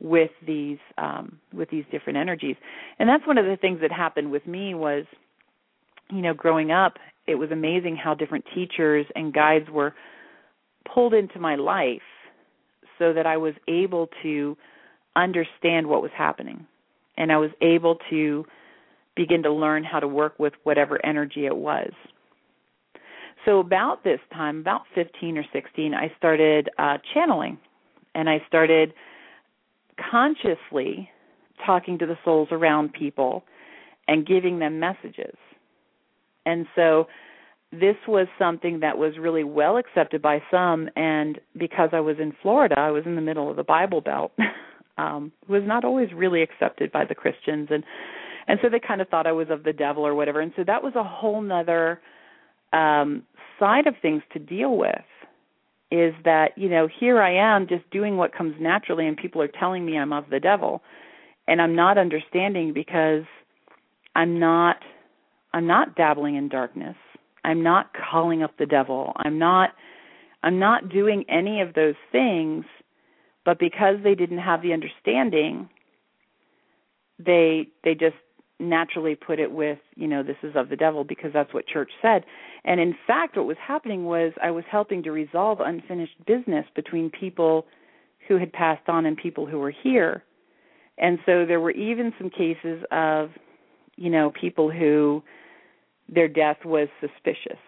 with these um with these different energies. And that's one of the things that happened with me was you know, growing up, it was amazing how different teachers and guides were pulled into my life so that I was able to understand what was happening. And I was able to begin to learn how to work with whatever energy it was. So about this time, about 15 or 16, I started uh, channeling, and I started consciously talking to the souls around people and giving them messages. And so this was something that was really well accepted by some and because I was in Florida, I was in the middle of the Bible Belt. um was not always really accepted by the Christians and and so they kind of thought I was of the devil or whatever. And so that was a whole nother um, side of things to deal with is that you know here I am just doing what comes naturally and people are telling me I'm of the devil and I'm not understanding because I'm not I'm not dabbling in darkness. I'm not calling up the devil. I'm not I'm not doing any of those things but because they didn't have the understanding they they just naturally put it with, you know, this is of the devil because that's what church said. And in fact, what was happening was I was helping to resolve unfinished business between people who had passed on and people who were here. And so there were even some cases of, you know, people who their death was suspicious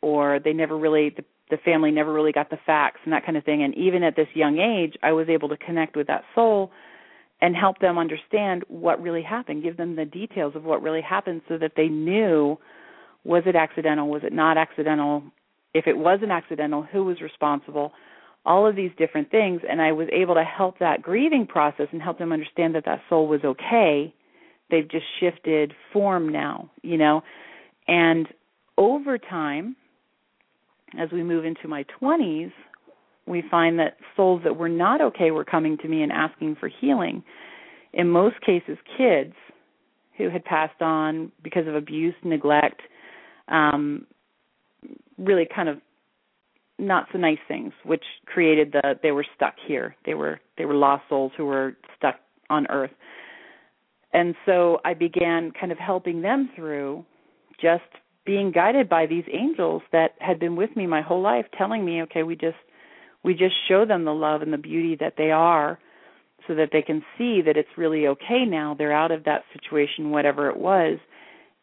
or they never really the, the family never really got the facts and that kind of thing and even at this young age I was able to connect with that soul and help them understand what really happened, give them the details of what really happened so that they knew was it accidental, was it not accidental, if it wasn't accidental, who was responsible, all of these different things. And I was able to help that grieving process and help them understand that that soul was okay. They've just shifted form now, you know. And over time, as we move into my 20s, we find that souls that were not okay were coming to me and asking for healing. In most cases, kids who had passed on because of abuse, neglect, um, really kind of not so nice things which created the they were stuck here they were they were lost souls who were stuck on earth and so i began kind of helping them through just being guided by these angels that had been with me my whole life telling me okay we just we just show them the love and the beauty that they are so that they can see that it's really okay now. They're out of that situation whatever it was.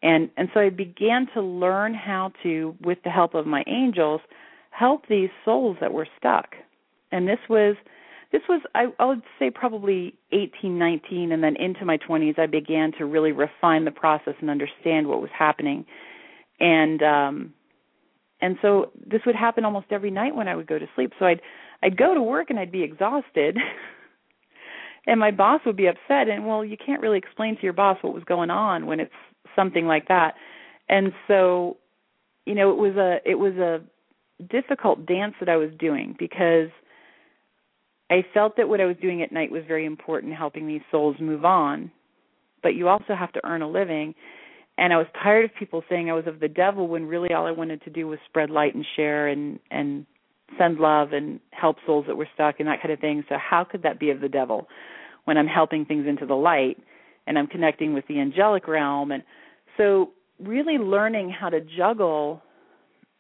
And and so i began to learn how to with the help of my angels help these souls that were stuck. And this was this was I, I would say probably 18 19 and then into my 20s i began to really refine the process and understand what was happening. And um and so this would happen almost every night when i would go to sleep. So i'd i'd go to work and i'd be exhausted. And my boss would be upset and well you can't really explain to your boss what was going on when it's something like that. And so you know it was a it was a difficult dance that I was doing because I felt that what I was doing at night was very important, helping these souls move on. But you also have to earn a living. And I was tired of people saying I was of the devil when really all I wanted to do was spread light and share and and send love and help souls that were stuck and that kind of thing. So how could that be of the devil when I'm helping things into the light and I'm connecting with the angelic realm and so really learning how to juggle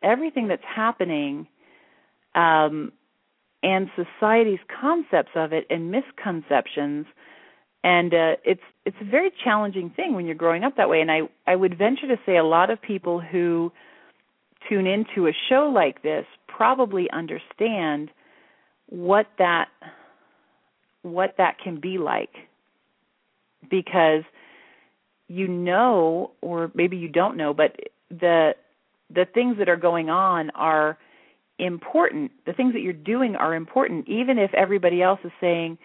everything that's happening um, and society's concepts of it and misconceptions. And uh, it's it's a very challenging thing when you're growing up that way. And i i would venture to say a lot of people who tune into a show like this probably understand what that what that can be like. Because you know or maybe you don't know but the the things that are going on are important. The things that you're doing are important, even if everybody else is saying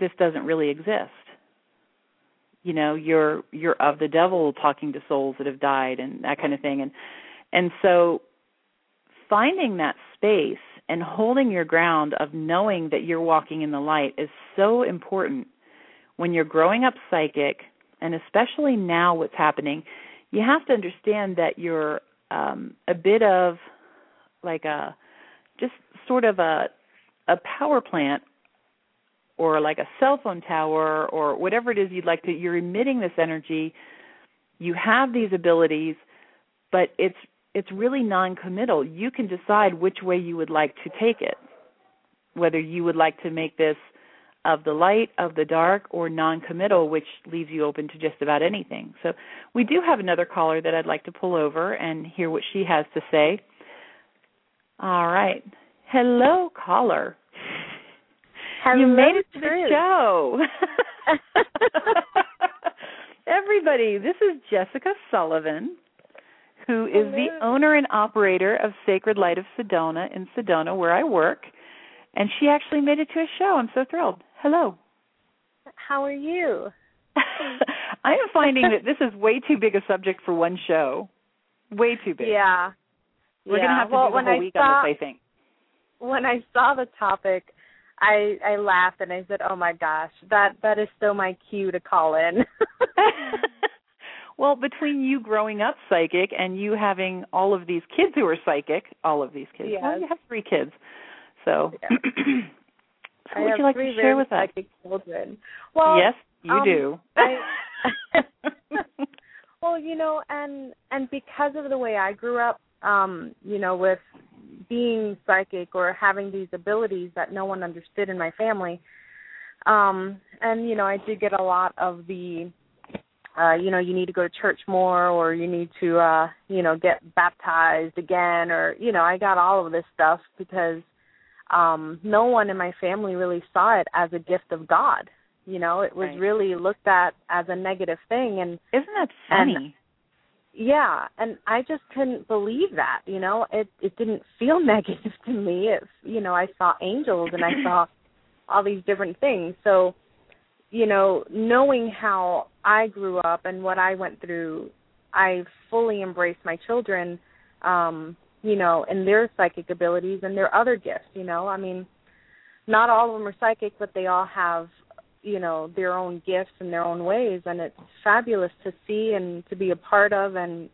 this doesn't really exist. You know, you're you're of the devil talking to souls that have died and that kind of thing. And and so finding that space and holding your ground of knowing that you're walking in the light is so important when you're growing up psychic and especially now what's happening you have to understand that you're um, a bit of like a just sort of a a power plant or like a cell phone tower or whatever it is you'd like to you're emitting this energy you have these abilities but it's it's really non-committal you can decide which way you would like to take it whether you would like to make this of the light, of the dark, or non committal, which leaves you open to just about anything. So we do have another caller that I'd like to pull over and hear what she has to say. All right. Hello, caller. Hello, you made it to Truth. the show. Everybody, this is Jessica Sullivan, who is Hello. the owner and operator of Sacred Light of Sedona in Sedona, where I work. And she actually made it to a show. I'm so thrilled. Hello. How are you? I am finding that this is way too big a subject for one show. Way too big. Yeah. We're yeah. gonna have to well, do the when whole I week saw, on this, I think. When I saw the topic, I I laughed and I said, "Oh my gosh, that that is so my cue to call in." well, between you growing up psychic and you having all of these kids who are psychic, all of these kids. Well, you have three kids. So Yeah. so I would you like to share with us? children. Well, yes, you um, do. I, well, you know, and and because of the way I grew up, um, you know, with being psychic or having these abilities that no one understood in my family, um, and you know, I did get a lot of the uh, you know, you need to go to church more or you need to uh, you know, get baptized again or you know, I got all of this stuff because um no one in my family really saw it as a gift of God. You know, it was Right. really looked at as a negative thing and Isn't that and- funny? Yeah, and I just couldn't believe that, you know. It it didn't feel negative to me. It you know, I saw angels and I saw all these different things. So, you know, knowing how I grew up and what I went through, I fully embraced my children um, you know, and their psychic abilities and their other gifts, you know. I mean, not all of them are psychic, but they all have you know their own gifts and their own ways and it's fabulous to see and to be a part of and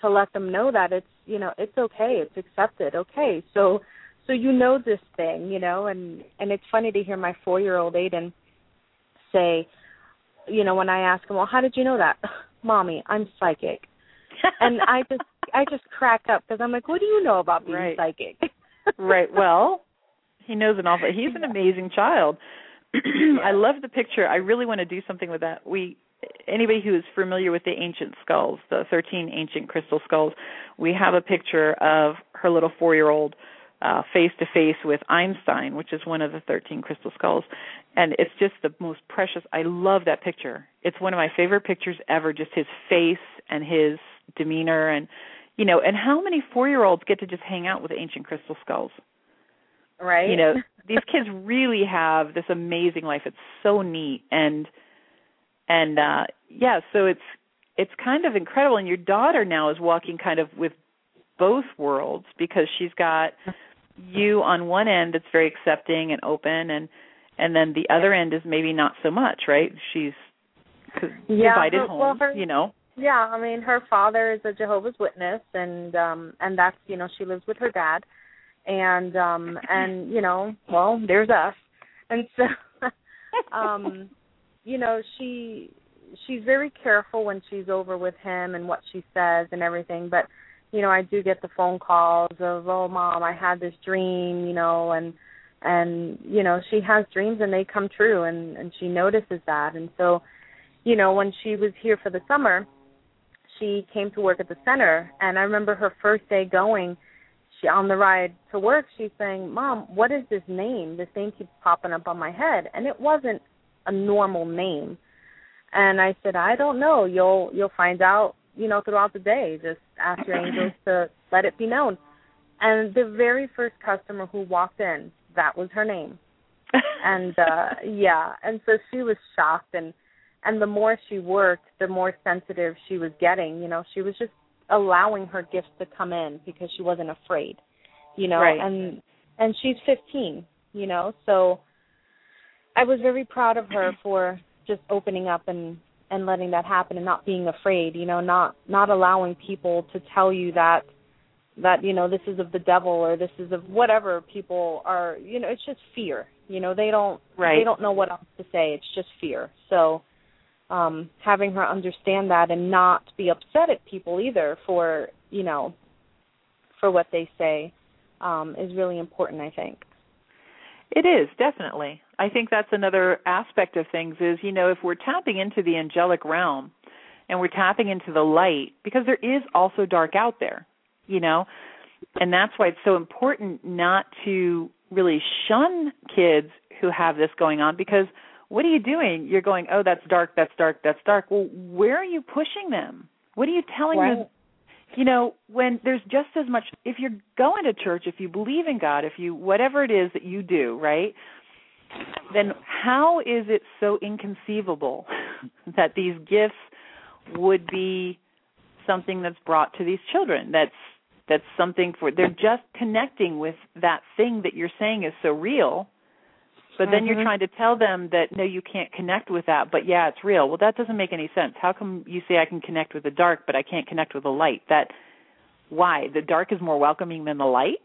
to let them know that it's you know it's okay it's accepted okay so so you know this thing, you know, and and it's funny to hear my four year old Aiden say, you know, when I ask him, well, how did you know that, mommy? I'm psychic, and I just I just crack up because I'm like, what do you know about being right. psychic? right. Well, he knows an awful. He's an amazing child. I love the picture. I really want to do something with that. We anybody who is familiar with the ancient skulls, the 13 ancient crystal skulls, we have a picture of her little 4-year-old uh, face to face with Einstein, which is one of the 13 crystal skulls. And it's just the most precious. I love that picture. It's one of my favorite pictures ever, just his face and his demeanor and you know, and how many 4-year-olds get to just hang out with ancient crystal skulls? Right. You know, these kids really have this amazing life. It's so neat and and uh yeah, so it's it's kind of incredible and your daughter now is walking kind of with both worlds because she's got you on one end that's very accepting and open and and then the other end is maybe not so much, right? She's yeah, divided her, home, well, her, you know. Yeah, I mean her father is a Jehovah's Witness and um and that's, you know, she lives with her dad and um and you know, well, there's us. And so um you know, she she's very careful when she's over with him and what she says and everything, but you know, I do get the phone calls of, "Oh, mom, I had this dream," you know, and and you know, she has dreams and they come true and and she notices that. And so, you know, when she was here for the summer, she came to work at the center and I remember her first day going, she on the ride to work, she's saying, "Mom, what is this name? This name keeps popping up on my head." And it wasn't a normal name. And I said, "I don't know. You'll you'll find out you know, throughout the day. Just ask your angels to let it be known. And the very first customer who walked in, that was her name. and uh yeah, and so she was shocked and and the more she worked, the more sensitive she was getting, you know, she was just allowing her gifts to come in because she wasn't afraid. You know, right. and and she's 15, you know. So I was very proud of her for just opening up and and letting that happen and not being afraid you know not not allowing people to tell you that that you know this is of the devil or this is of whatever people are you know it's just fear you know they don't right. they don't know what else to say it's just fear so um having her understand that and not be upset at people either for you know for what they say um is really important i think it is definitely. I think that's another aspect of things is, you know, if we're tapping into the angelic realm and we're tapping into the light because there is also dark out there, you know. And that's why it's so important not to really shun kids who have this going on because what are you doing? You're going, "Oh, that's dark, that's dark, that's dark." Well, where are you pushing them? What are you telling right. them? you know when there's just as much if you're going to church if you believe in god if you whatever it is that you do right then how is it so inconceivable that these gifts would be something that's brought to these children that's that's something for they're just connecting with that thing that you're saying is so real but then mm-hmm. you're trying to tell them that no you can't connect with that. But yeah it's real. Well that doesn't make any sense. How come you say i can connect with the dark but i can't connect with the light? That why? The dark is more welcoming than the light?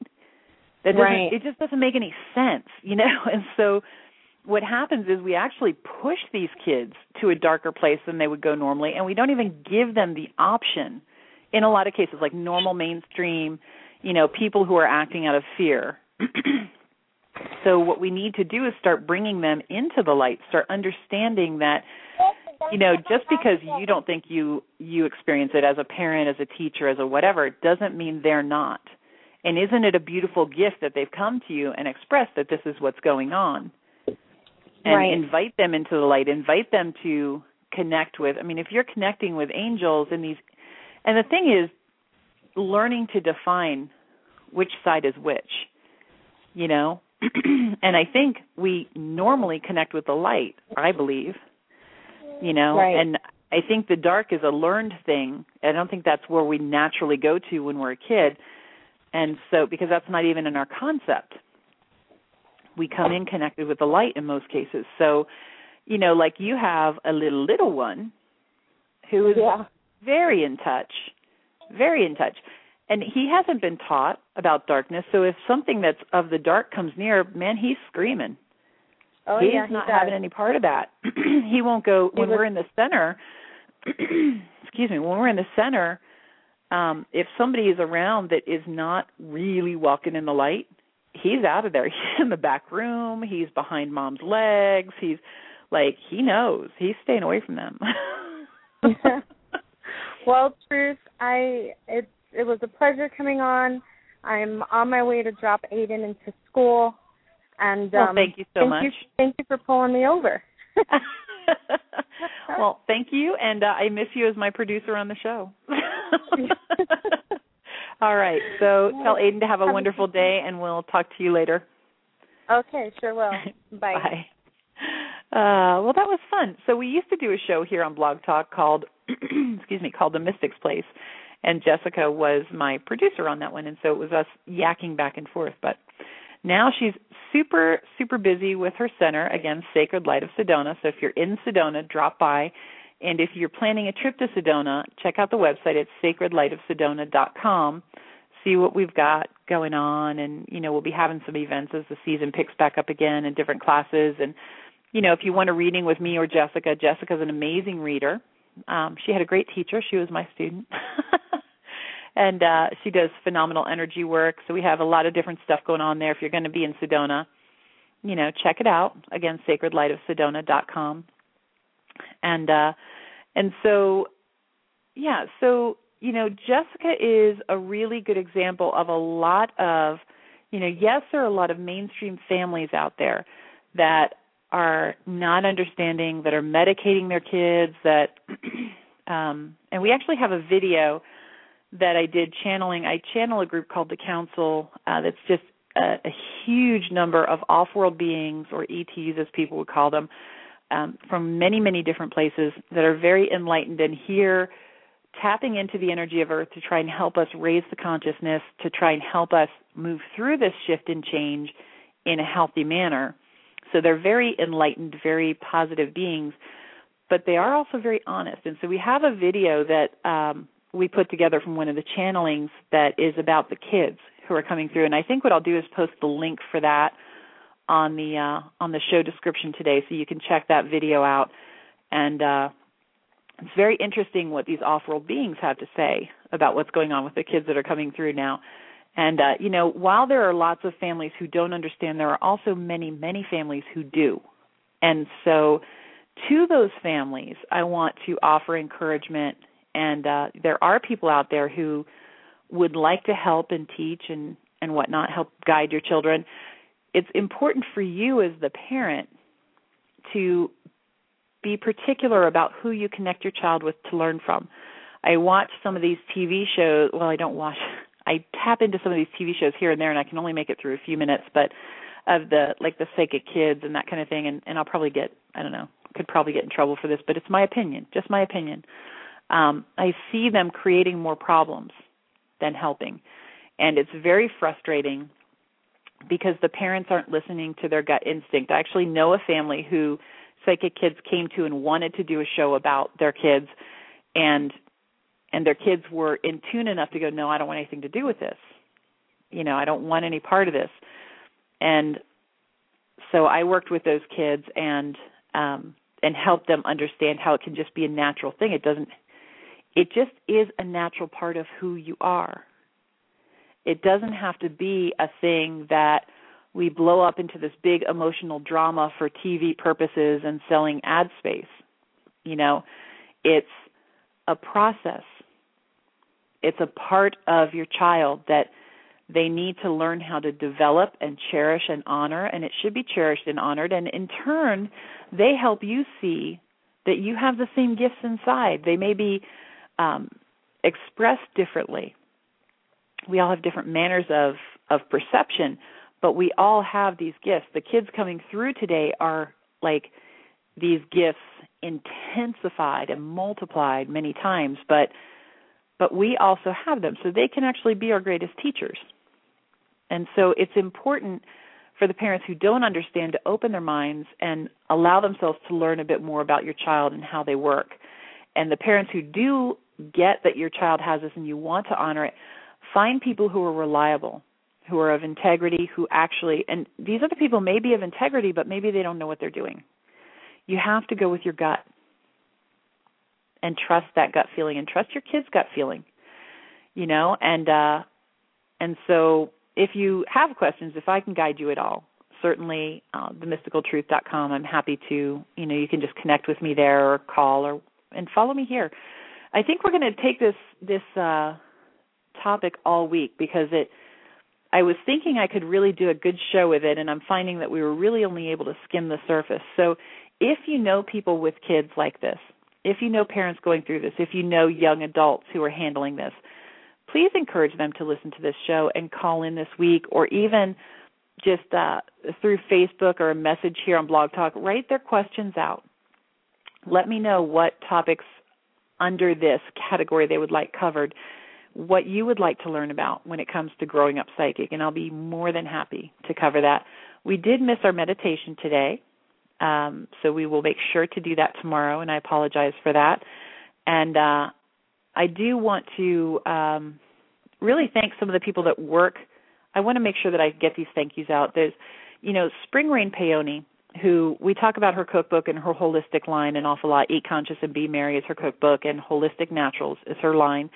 That doesn't right. it just doesn't make any sense you know? And so what happens is we actually push these kids to a darker place than they would go normally and we don't even give them the option. In a lot of cases like normal mainstream you know people who are acting out of fear so what we need to do is start bringing them into the light start understanding that you know just because you don't think you you experience it as a parent as a teacher as a whatever doesn't mean they're not. And isn't it a beautiful gift that they've come to you and expressed that this is what's going on? And right. invite them into the light. Invite them to connect with i mean if you're connecting with angels and these and the thing is learning to define which side is which you know and i think we normally connect with the light i believe you know? Right. and i think the dark is a learned thing. I don't think that's where we naturally go to when we're a kid. And so because that's not even in our concept we come in connected with the light in most cases. So you know like you have a little little one who is yeah. very in touch very in touch and he hasn't been taught about darkness. So if something that's of the dark comes near, man, he's screaming. Oh he's yeah, he not does. having any part of that. he won't go when we're in the center. excuse me, when we're in the center, um, if somebody is around that is not really walking in the light, he's out of there. He's in the back room. He's behind mom's legs. He's like he knows. He's staying away from them. well, truth, I it it was a pleasure coming on. I'm on my way to drop Aiden into school, and Well, um, thank you so thank much. You, thank you for pulling me over. well, thank you, and uh, I miss you as my producer on the show. All right, so tell Aiden to have a wonderful day, and we'll talk to you later. okay, sure will. Bye. Bye. Uh, well, that was fun. So we used to do a show here on Blog Talk called, excuse me, called The Mystic's Place, and Jessica was my producer on that one, and so it was us yakking back and forth. But now she's super, super busy with her center again, Sacred Light of Sedona. So if you're in Sedona, drop by. And if you're planning a trip to Sedona, check out the website. It's sacredlightofsedona.com. See what we've got going on, and you know we'll be having some events as the season picks back up again, and different classes. And you know if you want a reading with me or Jessica, Jessica's an amazing reader. Um, she had a great teacher. She was my student. and uh she does phenomenal energy work. So we have a lot of different stuff going on there. If you're going to be in Sedona, you know, check it out. Again, sacredlightofsedona.com. And uh and so yeah, so you know, Jessica is a really good example of a lot of you know, yes, there are a lot of mainstream families out there that are not understanding, that are medicating their kids, that um and we actually have a video that I did channeling. I channel a group called the Council uh, that's just a, a huge number of off-world beings, or ETs as people would call them, um, from many, many different places that are very enlightened and here tapping into the energy of Earth to try and help us raise the consciousness, to try and help us move through this shift and change in a healthy manner. So they're very enlightened, very positive beings, but they are also very honest. And so we have a video that um, we put together from one of the channelings that is about the kids who are coming through. And I think what I'll do is post the link for that on the uh, on the show description today, so you can check that video out. And uh, it's very interesting what these off-world beings have to say about what's going on with the kids that are coming through now. And uh, you know, while there are lots of families who don't understand, there are also many, many families who do. And so, to those families, I want to offer encouragement. And uh, there are people out there who would like to help and teach and and whatnot, help guide your children. It's important for you as the parent to be particular about who you connect your child with to learn from. I watch some of these TV shows. Well, I don't watch. I tap into some of these TV shows here and there, and I can only make it through a few minutes. But of the like the psychic kids and that kind of thing, and and I'll probably get I don't know could probably get in trouble for this, but it's my opinion, just my opinion. Um, I see them creating more problems than helping, and it's very frustrating because the parents aren't listening to their gut instinct. I actually know a family who psychic kids came to and wanted to do a show about their kids and and their kids were in tune enough to go no I don't want anything to do with this you know I don't want any part of this and so I worked with those kids and um and helped them understand how it can just be a natural thing it doesn't it just is a natural part of who you are it doesn't have to be a thing that we blow up into this big emotional drama for TV purposes and selling ad space. You know, it's a process. It's a part of your child that they need to learn how to develop and cherish and honor, and it should be cherished and honored. And in turn, they help you see that you have the same gifts inside. They may be um, expressed differently. We all have different manners of of perception, but we all have these gifts. The kids coming through today are like these gifts intensified and multiplied many times, but but we also have them, so they can actually be our greatest teachers. And so it's important for the parents who don't understand to open their minds and allow themselves to learn a bit more about your child and how they work. And the parents who do get that your child has this and you want to honor it, find people who are reliable, who are of integrity, who actually and these other people may be of integrity, but maybe they don't know what they're doing. You have to go with your gut and trust that gut feeling and trust your kid's gut feeling. You know, and uh and so if you have questions, if I can guide you at all, certainly uh, themysticaltruth.com. I'm happy to, you know, you can just connect with me there or call or and follow me here. I think we're going to take this this uh, topic all week because it. I was thinking I could really do a good show with it, and I'm finding that we were really only able to skim the surface. So, if you know people with kids like this, if you know parents going through this, if you know young adults who are handling this, please encourage them to listen to this show and call in this week or even just uh, through Facebook or a message here on Blog Talk, write their questions out. Let me know what topics under this category they would like covered, what you would like to learn about when it comes to growing up psychic, and I'll be more than happy to cover that. We did miss our meditation today, um, so we will make sure to do that tomorrow, and I apologize for that. And uh, I do want to um, really thank some of the people that work. I want to make sure that I get these thank yous out. There's, you know, Spring Rain Peony, who we talk about her cookbook and her holistic line an awful lot. Eat Conscious and Be Merry is her cookbook, and Holistic Naturals is her line.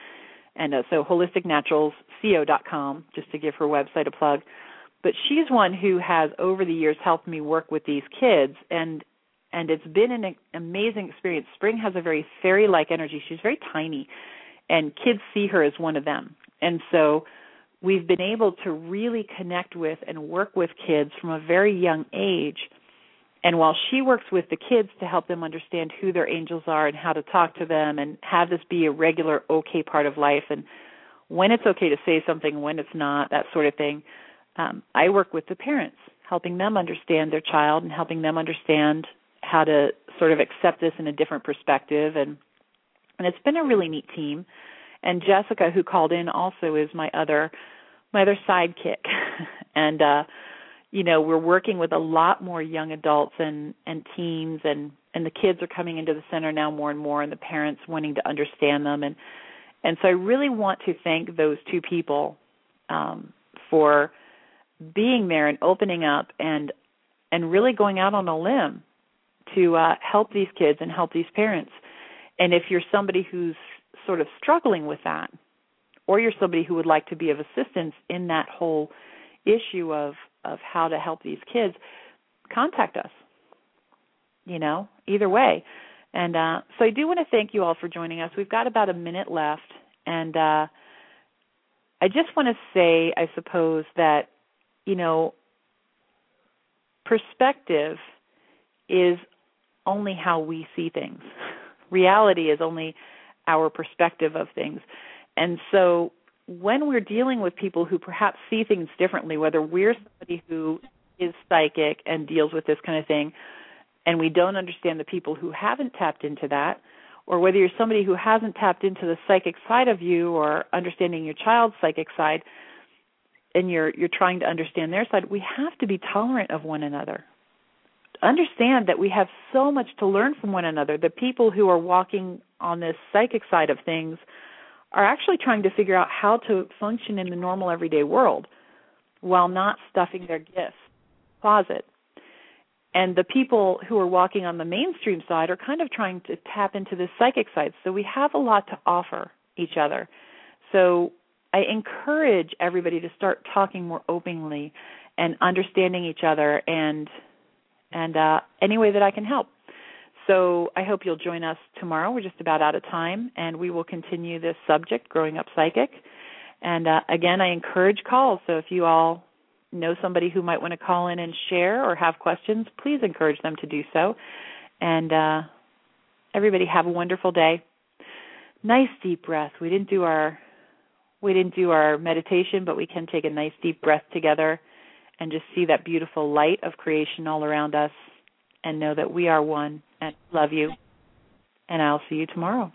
And uh, so holisticnaturalsco.com, just to give her website a plug. But she's one who has over the years helped me work with these kids, and and it's been an amazing experience. Spring has a very fairy-like energy. She's very tiny, and kids see her as one of them. And so we've been able to really connect with and work with kids from a very young age. And while she works with the kids to help them understand who their angels are and how to talk to them and have this be a regular okay part of life and when it's okay to say something, when it's not, that sort of thing, um, I work with the parents, helping them understand their child and helping them understand how to sort of accept this in a different perspective. And and it's been a really neat team. And Jessica who called in also is my other my other sidekick. And uh you know we're working with a lot more young adults and and teens and and the kids are coming into the center now more and more and the parents wanting to understand them. And and so I really want to thank those two people um for being there and opening up and and really going out on a limb to uh, help these kids and help these parents. And if you're somebody who's sort of struggling with that, or you're somebody who would like to be of assistance in that whole issue of of how to help these kids, contact us. You know, either way. And uh, so I do want to thank you all for joining us. We've got about a minute left, and uh, I just want to say, I suppose that you know, perspective is only how we see things. Reality is only our perspective of things. And so when we're dealing with people who perhaps see things differently, whether we're somebody who is psychic and deals with this kind of thing, and we don't understand the people who haven't tapped into that, or whether you're somebody who hasn't tapped into the psychic side of you or understanding your child's psychic side, and you're you're trying to understand their side, we have to be tolerant of one another understand that we have so much to learn from one another. The people who are walking on this psychic side of things are actually trying to figure out how to function in the normal everyday world while not stuffing their gifts closet. And the people who are walking on the mainstream side are kind of trying to tap into the psychic side. So we have a lot to offer each other. So I encourage everybody to start talking more openly and understanding each other and and uh, any way that I can help. So I hope you'll join us tomorrow. We're just about out of time, and we will continue this subject, growing up psychic. And uh, again, I encourage calls. So if you all know somebody who might want to call in and share or have questions, please encourage them to do so. And uh, everybody have a wonderful day. Nice deep breath. We didn't do our we didn't do our meditation, but we can take a nice deep breath together and just see that beautiful light of creation all around us and know that we are one and love you. And I'll see you tomorrow.